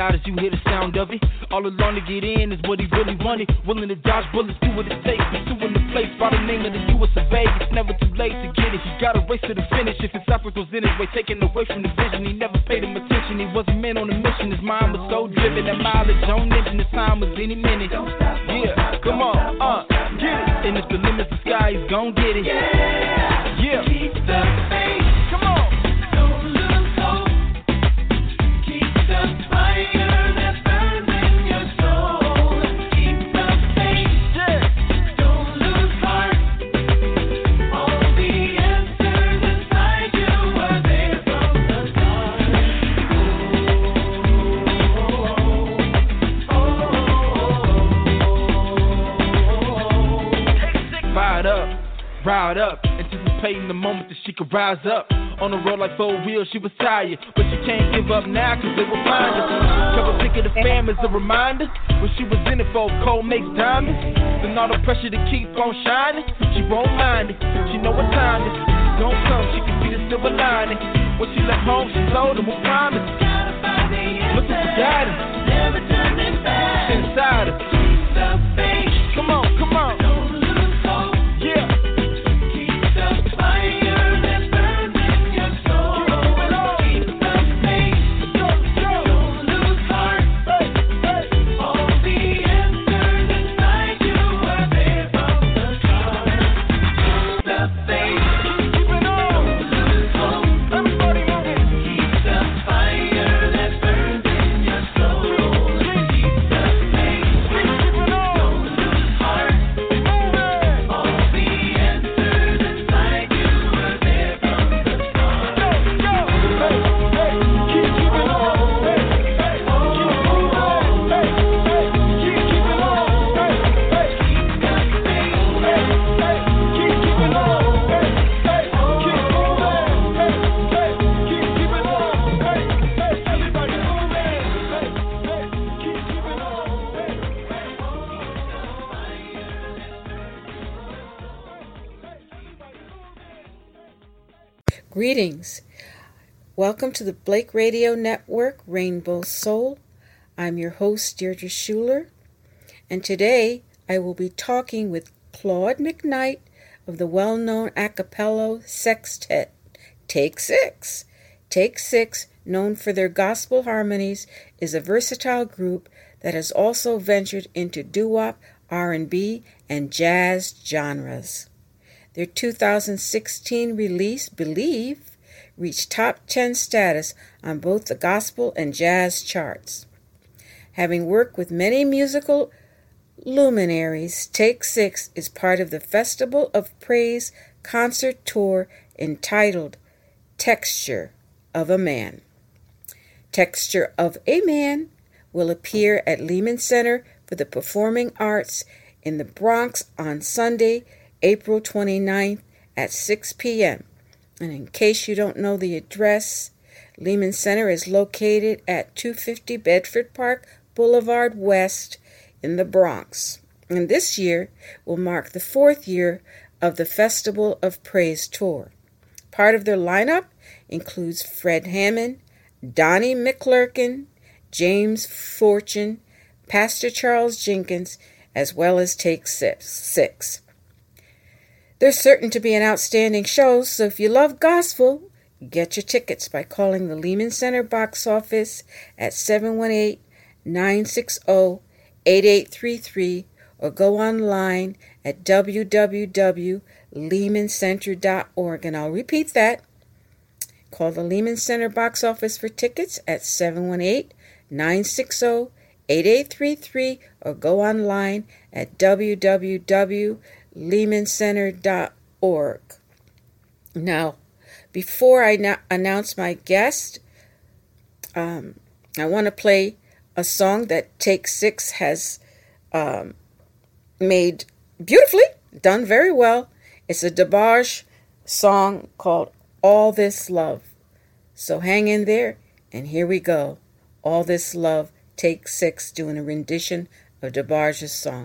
loud as you hear the sound of it. All along to get in is what he really wanted. Willing to dodge bullets, do what it takes. Pursuing the place by the name of the US of A. It's never too late to get it. He got to race to the finish. If his effort was in his way, taken away from the vision, he never paid him attention. He wasn't meant on a mission. His mind was so driven that mileage on engine. His time was any minute. Yeah, come on, uh, get it. And if the limit's the sky, he's gon' get it. Yeah, yeah. Riled up, anticipating the moment that she could rise up. On the road like four wheels, she was tired, but she can't give up now cause they will find her. Pick of the fam as a reminder. When she was in it for cold makes diamonds. Then all the pressure to keep on shining, she won't mind it. She know what time it is. Don't come, she can see the silver lining. When she left home, she told him with promise. Looking for guidance. Never turning back. Inside her. Come Greetings. Welcome to the Blake Radio Network, Rainbow Soul. I'm your host, Deardra Shuler, and today I will be talking with Claude McKnight of the well known a cappella sextet Take Six. Take Six, known for their gospel harmonies, is a versatile group that has also ventured into doo-wop, R&B, and jazz genres. Their 2016 release, Believe, reached top 10 status on both the gospel and jazz charts. Having worked with many musical luminaries, Take Six is part of the Festival of Praise concert tour entitled Texture of a Man. Texture of a Man will appear at Lehman Center for the Performing Arts in the Bronx on Sunday, April 29th at 6 p.m. And in case you don't know the address, Lehman Center is located at 250 Bedford Park Boulevard West in the Bronx. And this year will mark the fourth year of the Festival of Praise Tour. Part of their lineup includes Fred Hammond, Donnie McClurkin, James Fortune, Pastor Charles Jenkins, as well as Take Six. There's certain to be an outstanding show, so if you love gospel, Get your tickets by calling the Lehman Center box office at 718 960 8833 or go online at www.lehmancenter.org. And I'll repeat that. Call the Lehman Center box office for tickets at 718 960 8833 or go online at www.lehmancenter.org. Now, before I na- announce my guest, um, I want to play a song that Take Six has um, made beautifully, done very well. It's a DeBarge song called All This Love. So hang in there, and here we go. All This Love, Take Six, doing a rendition of DeBarge's song.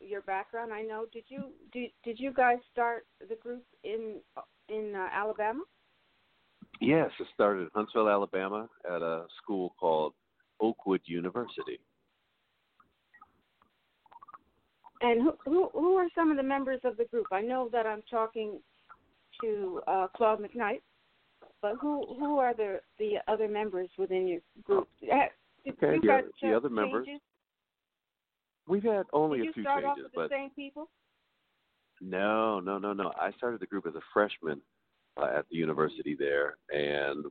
your background. I know did you did did you guys start the group in in uh, Alabama? Yes, it started in Huntsville, Alabama, at a school called Oakwood University. And who who who are some of the members of the group? I know that I'm talking to uh, Claude McKnight, but who who are the the other members within your group? Did okay, you the, the other members. We've had only Did a few changes, off with but the same people? no, no, no, no. I started the group as a freshman uh, at the university there, and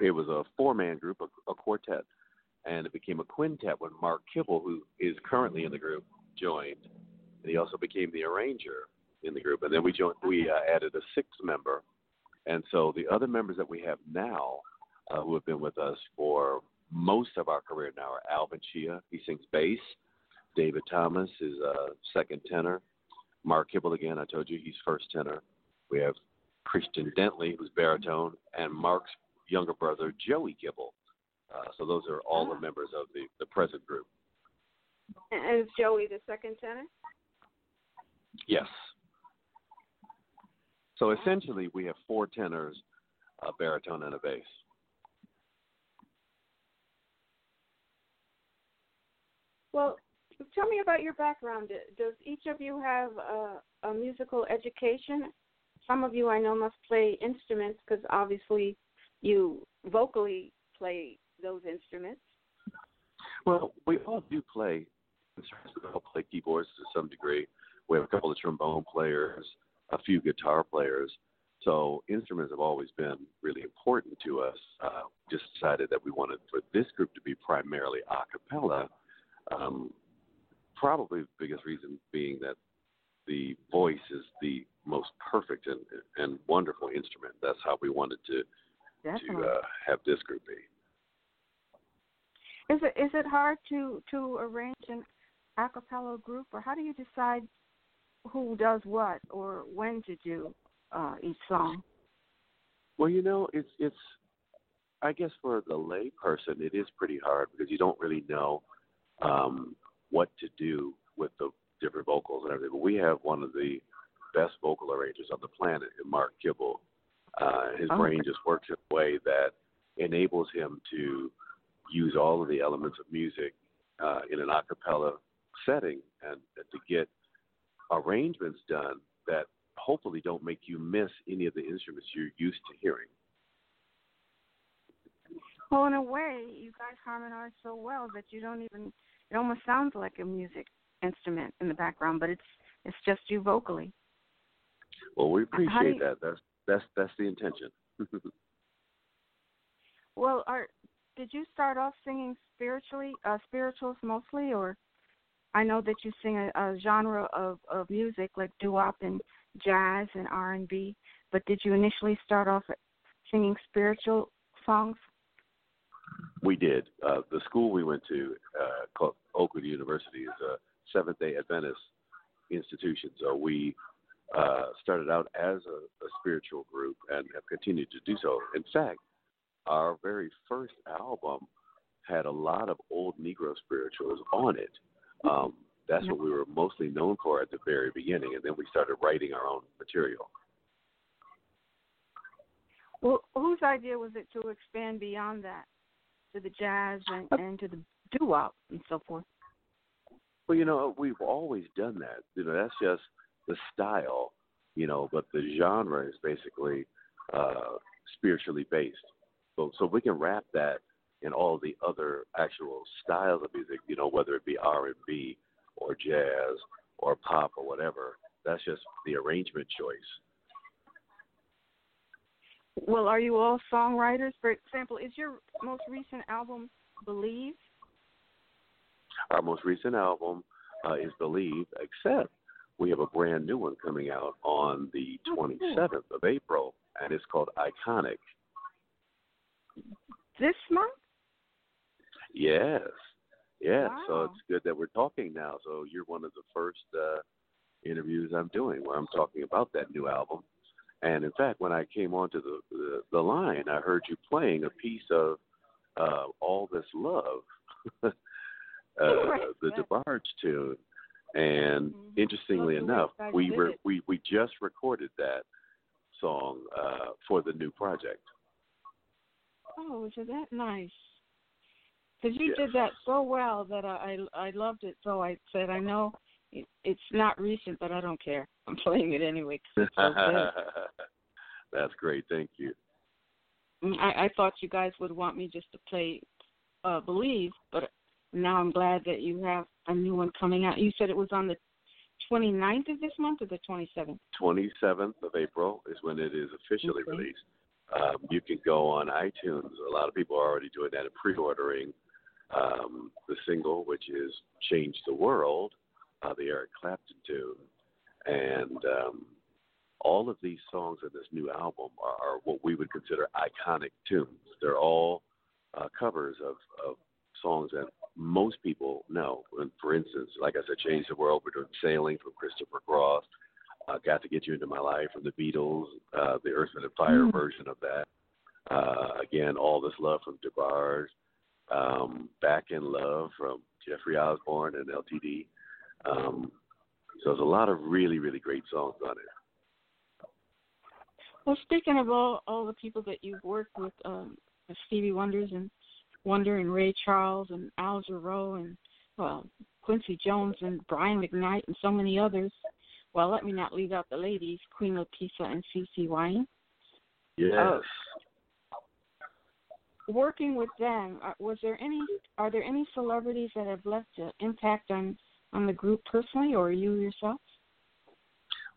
it was a four-man group, a, a quartet, and it became a quintet when Mark Kibble, who is currently in the group, joined, and he also became the arranger in the group. And then we joined, we uh, added a sixth member, and so the other members that we have now, uh, who have been with us for most of our career now are Alvin Chea. He sings bass. David Thomas is a second tenor. Mark Kibble again. I told you he's first tenor. We have Khristian Dentley, who's baritone, and Mark's younger brother Joey Kibble. Uh, so those are all the ah. members of the the present group. And is Joey the second tenor? Yes. So ah. essentially, we have four tenors, a baritone, and a bass. Well, tell me about your background. Does each of you have a, a musical education? Some of you I know must play instruments because obviously you vocally play those instruments. Well, we all do play instruments. We all play keyboards to some degree. We have a couple of trombone players, a few guitar players. So instruments have always been really important to us. Uh, just decided that we wanted for this group to be primarily a cappella. Um, probably the biggest reason being that the voice is the most perfect and, and wonderful instrument. That's how we wanted to Definitely. to uh, have this group be. Is it is it hard to to arrange an a cappella group, or how do you decide who does what or when to do uh, each song? Well, you know, it's it's. I guess for the lay person, it is pretty hard because you don't really know um, what to do with the different vocals and everything. But we have one of the best vocal arrangers on the planet, Mark Kibble. Uh, his Oh. brain just works in a way that enables him to use all of the elements of music uh, in an a cappella setting and, and to get arrangements done that hopefully don't make you miss any of the instruments you're used to hearing. Well, in a way, you guys harmonize so well that you don't even. It almost sounds like a music instrument in the background, but it's it's just you vocally. Well, we appreciate you- that. That's that's that's the intention. Well, are did you start off singing spiritually, uh, spirituals mostly, or I know that you sing a, a genre of of music like doo-wop and jazz and R and B, but did you initially start off singing spiritual songs? We did. Uh, the school we went to, uh, called Oakwood University, is a Seventh Day Adventist institution. So we uh, started out as a, a spiritual group and have continued to do so. In fact, our very first album had a lot of old Negro spirituals on it. Um, that's what we were mostly known for at the very beginning, and then we started writing our own material. Well, whose idea was it to expand beyond that to the jazz and, and to the doo-wop and so forth? Well, you know, we've always done that. You know, that's just the style, you know, but the genre is basically uh, spiritually based. So, so we can wrap that in all the other actual styles of music, you know, whether it be R and B or jazz or pop or whatever. That's just the arrangement choice. Well, are you all songwriters? For example, is your most recent album Believe? Our most recent album uh, is Believe, except we have a brand new one coming out on the Oh, 27th of April, and it's called Iconic. This month? Yes. Yeah. So it's good that we're talking now. So you're one of the first uh, interviews I'm doing where I'm talking about that new album. And in fact, when I came onto the the, the line, I heard you playing a piece of uh, "All This Love," uh, Right, the. DeBarge tune. And Mhm. interestingly way enough, we were we we just recorded that song uh, for the new project. Oh, is that nice? Because you Yes. did that so well that I, I I loved it. So I said, I know it, it's not recent, but I don't care. I'm playing it anyway. so. That's great. Thank you. Mm, I, I thought you guys would want me just to play uh Believe, but now I'm glad that you have a new one coming out. You said it was on the 29th of this month or the 27th? 27th of April is when it is officially Okay. released. Um, you can go on iTunes. A lot of people are already doing that and pre-ordering um, the single, which is "Change the World," uh, the Eric Clapton tune, and um, all of these songs in this new album are, are what we would consider iconic tunes. They're all uh, covers of, of songs that most people know. And for instance, like I said, Change the World, we're doing Sailing from Christopher Cross. Uh, Got to Get You Into My Life from the Beatles, uh, the Earth, and Fire mm. version of that. Uh, again, All This Love from DeBarge. Um, Back in Love from Jeffrey Osborne and LTD. Um, so there's a lot of really, really great songs on it. Well, speaking of all all the people that you've worked with, um, Stevie Wonders and Wonder and Ray Charles and Al Jarreau and well Quincy Jones and Brian McKnight and so many others. Well, let me not leave out the ladies, Queen Latifah and CeCe Winans. Yes. Uh, working with them, uh, was there any? Are there any celebrities that have left an impact on on the group personally, or you yourself?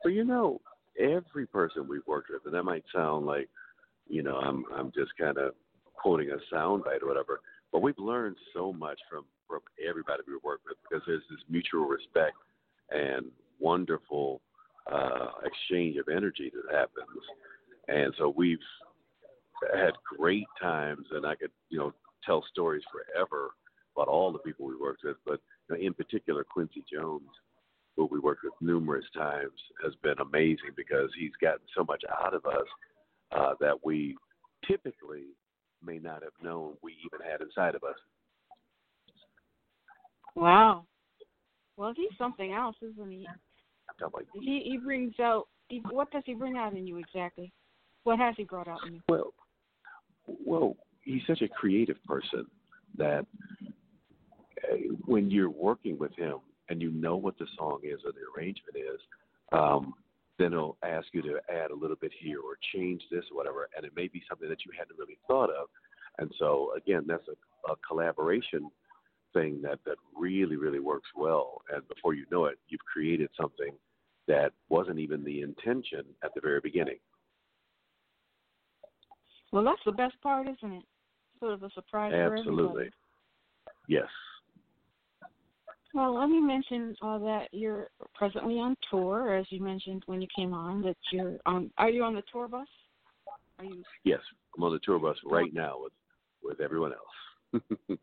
Well, you know, every person we've worked with, and that might sound like, you know, I'm I'm just kind of quoting a soundbite or whatever. But we've learned so much from from everybody we work with because there's this mutual respect and wonderful uh, exchange of energy that happens. And so we've had great times, and I could you know tell stories forever about all the people we worked with. But in particular, Quincy Jones, who we worked with numerous times, has been amazing because he's gotten so much out of us uh, that we typically may not have known we even had inside of us. Wow. Well, he's something else, isn't he? He he brings out. He, what does he bring out in you exactly? What has he brought out in you? Well, well, he's such a creative person that when you're working with him and you know what the song is or the arrangement is, um, then he'll ask you to add a little bit here or change this or whatever, and it may be something that you hadn't really thought of. And so again, that's a, a collaboration thing that that really really works well. And before you know it, you've created something that wasn't even the intention at the very beginning. Well, that's the best part, isn't it? Sort of a surprise Absolutely. Yes. Well, let me mention uh, that you're presently on tour, as you mentioned when you came on. That you're on. Are you on the tour bus? Are you? Yes, I'm on the tour bus right now with with everyone else.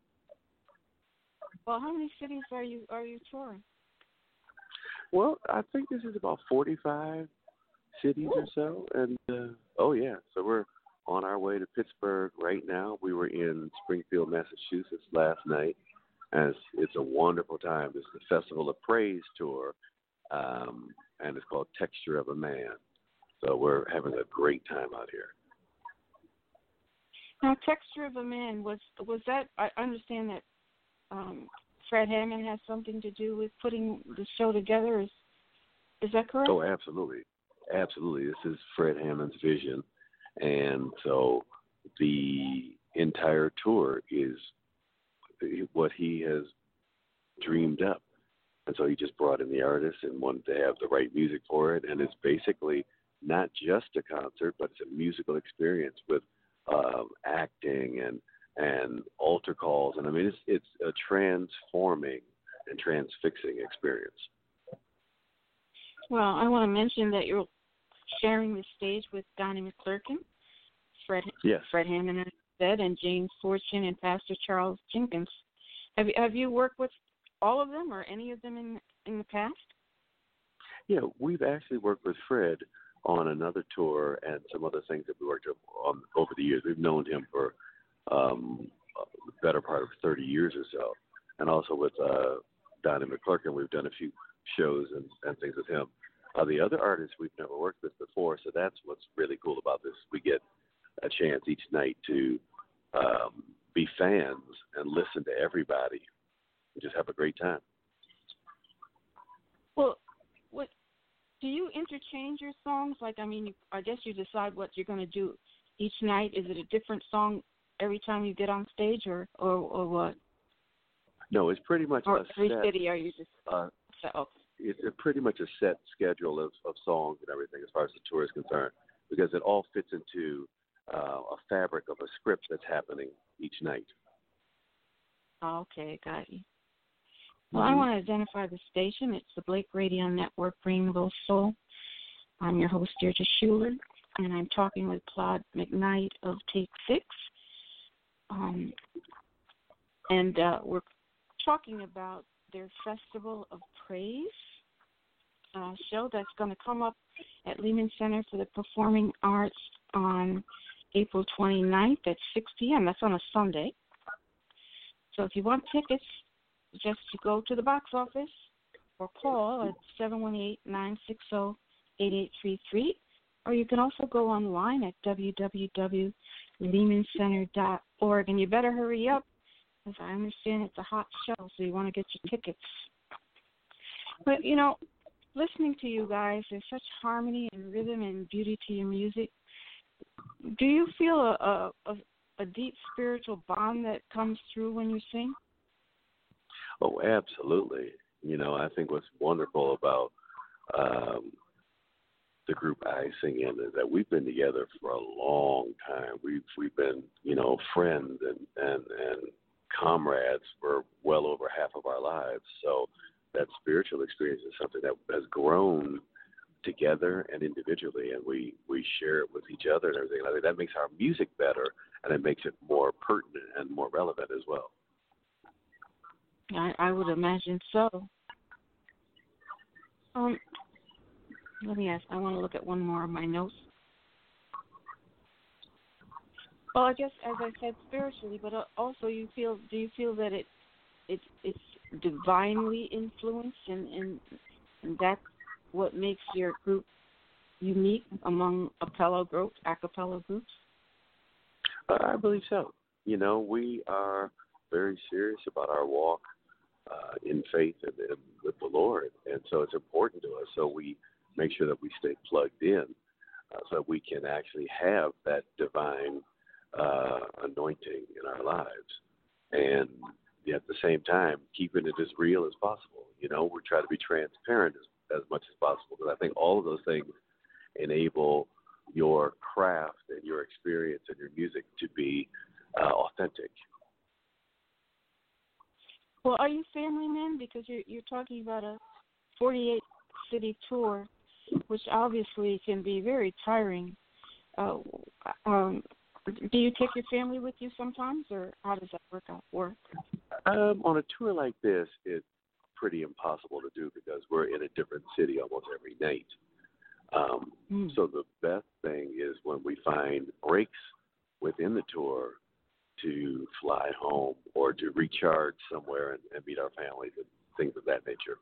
well, how many cities are you are you touring? Well, I think this is about 45 cities Ooh. or so, and uh, oh yeah, so we're on our way to Pittsburgh right now. We were in Springfield, Massachusetts last night and it's, it's a wonderful time. It's the Festival of Praise tour, um, and it's called Texture of a Man. So we're having a great time out here. Now, Texture of a Man was was that? I understand that um, Fred Hammond has something to do with putting the show together. Is is that correct? Oh, absolutely, absolutely. This is Fred Hammond's vision, and so the entire tour is what he has dreamed up. And so he just brought in the artists and wanted to have the right music for it. And it's basically not just a concert, but it's a musical experience with um, acting and and altar calls. And I mean, it's it's a transforming and transfixing experience. Well, I want to mention that you're sharing the stage with Donnie McClurkin, Fred yes. Fred Hammond said, and James Fortune and Pastor Charles Jenkins. Have you, have you worked with all of them or any of them in in the past? Yeah, we've actually worked with Fred on another tour and some other things that we worked on over the years. We've known him for um, the better part of 30 years or so, and also with uh, Donnie McClurkin, we've done a few shows and, and things with him. Uh, the other artists we've never worked with before, so that's what's really cool about this. We get a chance each night to um, be fans and listen to everybody and just have a great time. Well, what do you interchange your songs? Like, I mean, you, I guess you decide what you're going to do each night. Is it a different song every time you get on stage, or or, or what? No, it's pretty much or a every set, city. Are you just uh, so. It's a pretty much a set schedule of, of songs and everything as far as the tour is concerned, because it all fits into uh, a fabric of a script that's happening each night. Okay, got you. Well, mm-hmm. I want to identify the station. It's the Blake Radio Network, Greenville Soul. I'm your host, Deardra Shuler, and I'm talking with Claude McKnight of Take Six. um, and uh, we're talking about their Festival of Praise uh, show that's going to come up at Lehman Center for the Performing Arts on April 29th at 6 p.m. That's on a Sunday. So if you want tickets, just go to the box office or call at 718-960-8833 or you can also go online at www.lehmancenter.org and you better hurry up as I understand it's a hot show so you want to get your tickets. But you know, listening to you guys, there's such harmony and rhythm and beauty to your music. Do you feel a a, a deep spiritual bond that comes through when you sing? Oh, absolutely. You know, I think what's wonderful about um, the group I sing in is that we've been together for a long time. We've we've been, you know, friends and and and comrades for well over half of our lives. So that spiritual experience is something that has grown together and individually, and we we share it with each other and everything. That makes our music better, and it makes it more pertinent and more relevant as well. I, I would imagine so. Um, let me ask. I want to look at one more of my notes. Well, I guess as I said, spiritually, but uh, also you feel. Do you feel that it, it it's divinely influenced, and and, and that's what makes your group unique among cappella groups, a cappella groups? Uh, I believe so. You know, we are very serious about our walk uh, in faith and, and with the Lord, and so it's important to us. So we make sure that we stay plugged in, uh, so that we can actually have that divine uh, anointing in our lives, and at the same time keeping it as real as possible. You know, we try to be transparent as, as much as possible because I think all of those things enable your craft and your experience and your music to be uh, authentic. Well, are you family men? Because you're you're talking about a 48 city tour, which obviously can be very tiring. Uh, um, do you take your family with you sometimes, or how does that work out? Work? Um, on a tour like this, it's pretty impossible to do because we're in a different city almost every night. Um, mm. So the best thing is when we find breaks within the tour to fly home or to recharge somewhere and, and meet our families and things of that nature.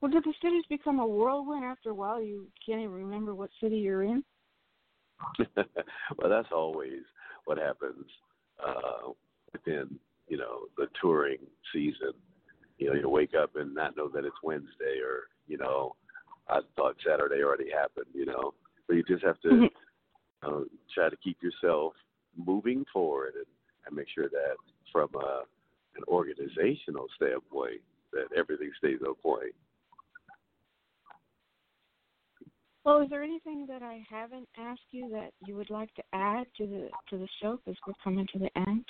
Well, did the cities become a whirlwind after a while? You can't even remember what city you're in. well, that's always what happens uh, within you know the touring season. You know, you wake up and not know that it's Wednesday, or you know, I thought Saturday already happened. You know, but you just have to mm-hmm. uh, try to keep yourself moving forward and, and make sure that from a, an organizational standpoint that everything stays on point. Well, is there anything that I haven't asked you that you would like to add to the to the show because we're coming to the end?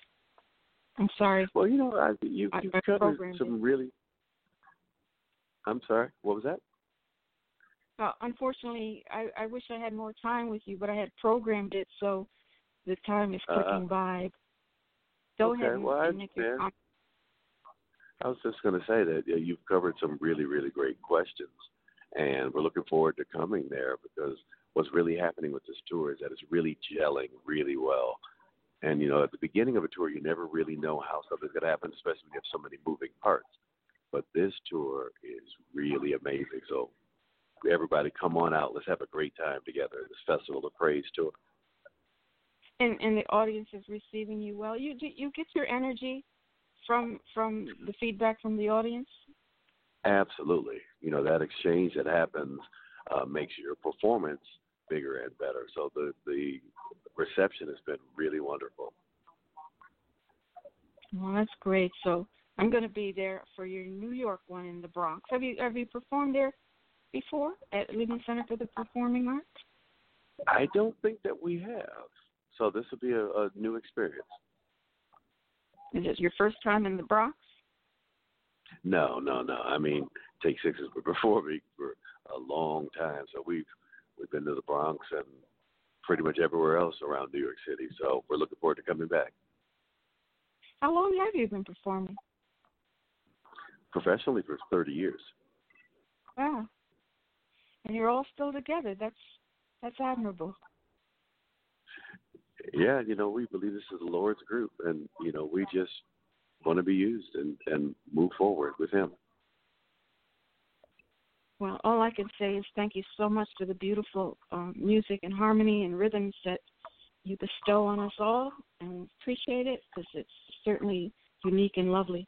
I'm sorry. Well, you know, I, you you covered some it. really. I'm sorry. What was that? Uh, unfortunately, I, I wish I had more time with you, but I had programmed it so the time is clicking uh, by. Go okay, ahead well, and make your comment. I was just going to say that yeah, you've covered some really, really great questions and we're looking forward to coming there because what's really happening with this tour is that it's really gelling really well. And you know, at the beginning of a tour, you never really know how something's going to happen, especially when you have so many moving parts. But this tour is really amazing. So everybody, come on out. Let's have a great time together. This Festival of Praise tour. And and the audience is receiving you well. You you get your energy from from the feedback from the audience. Absolutely. You know, that exchange that happens uh, makes your performance bigger and better. So the, the reception has been really wonderful. Well, that's great. So I'm going to be there for your New York one in the Bronx. Have you have you performed there before at Lehman Center for the Performing Arts? I don't think that we have. So this will be a, a new experience. Is it your first time in the Bronx? No, no, no. I mean, Take Six has been before me for a long time, so we've we've been to the Bronx and pretty much everywhere else around New York City. So we're looking forward to coming back. How long have you been performing? Professionally for 30 years. Wow. And you're all still together. That's that's admirable. Yeah, you know, we believe this is the Lord's group and you know, we just want to be used and and move forward with him. Well, all I can say is thank you so much for the beautiful um, music and harmony and rhythms that you bestow on us all, and appreciate it because it's certainly unique and lovely.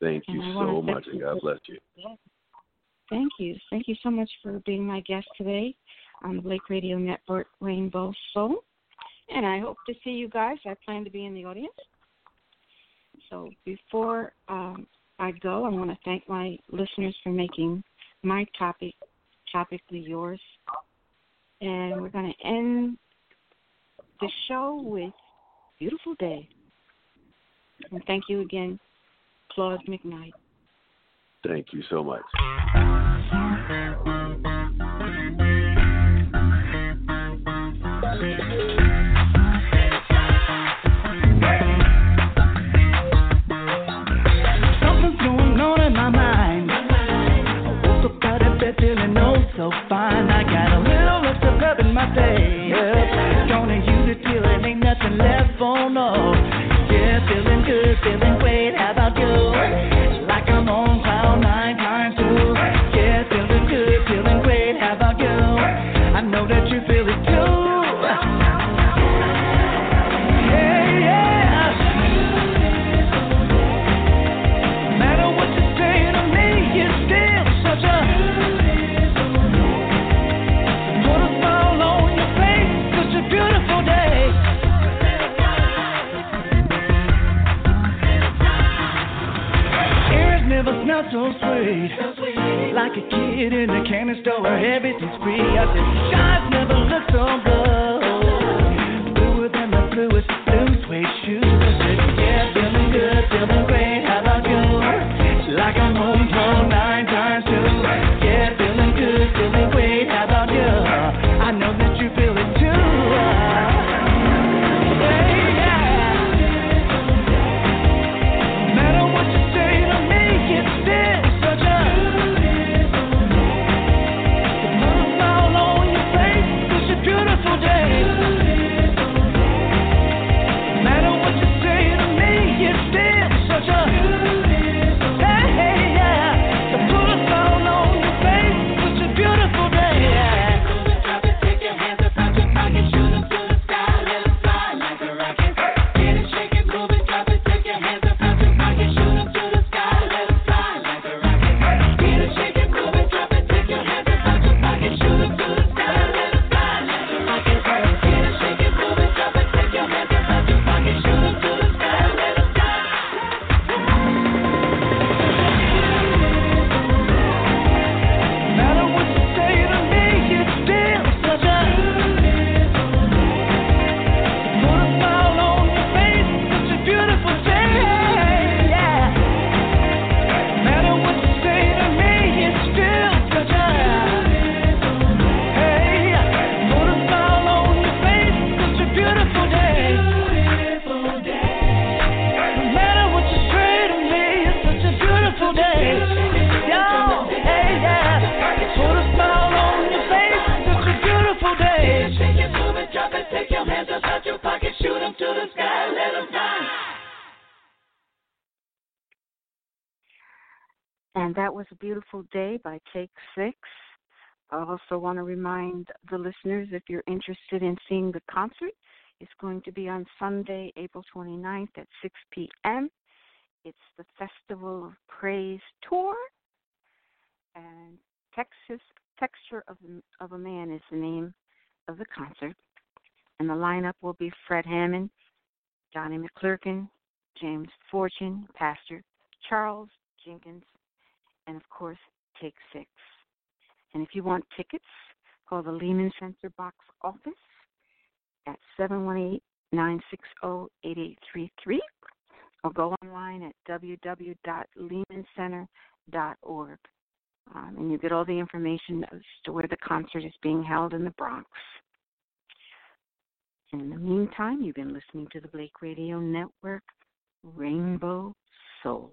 Thank you so much, and God bless you. Thank you. Thank you so much for being my guest today on the Blake Radio Network Rainbow Soul. And I hope to see you guys. I plan to be in the audience. So before um, I go, I want to thank my listeners for making my topic topically yours. And we're going to end the show with Beautiful Day. And thank you again, Claude McKnight. Thank you so much. I also want to remind the listeners if you're interested in seeing the concert, it's going to be on Sunday, April 29th at 6 p.m. It's the Festival of Praise Tour, and Texas Texture of, of a Man is the name of the concert. And the lineup will be Fred Hammond, Donnie McClurkin, James Fortune, Pastor Charles Jenkins, and of course, Take Six. And if you want tickets, call the Lehman Center box office at 718 960 8833 or go online at www.lehmancenter.org. Um, and you get all the information as to where the concert is being held in the Bronx. And in the meantime, you've been listening to the Blake Radio Network, Rainbow Soul.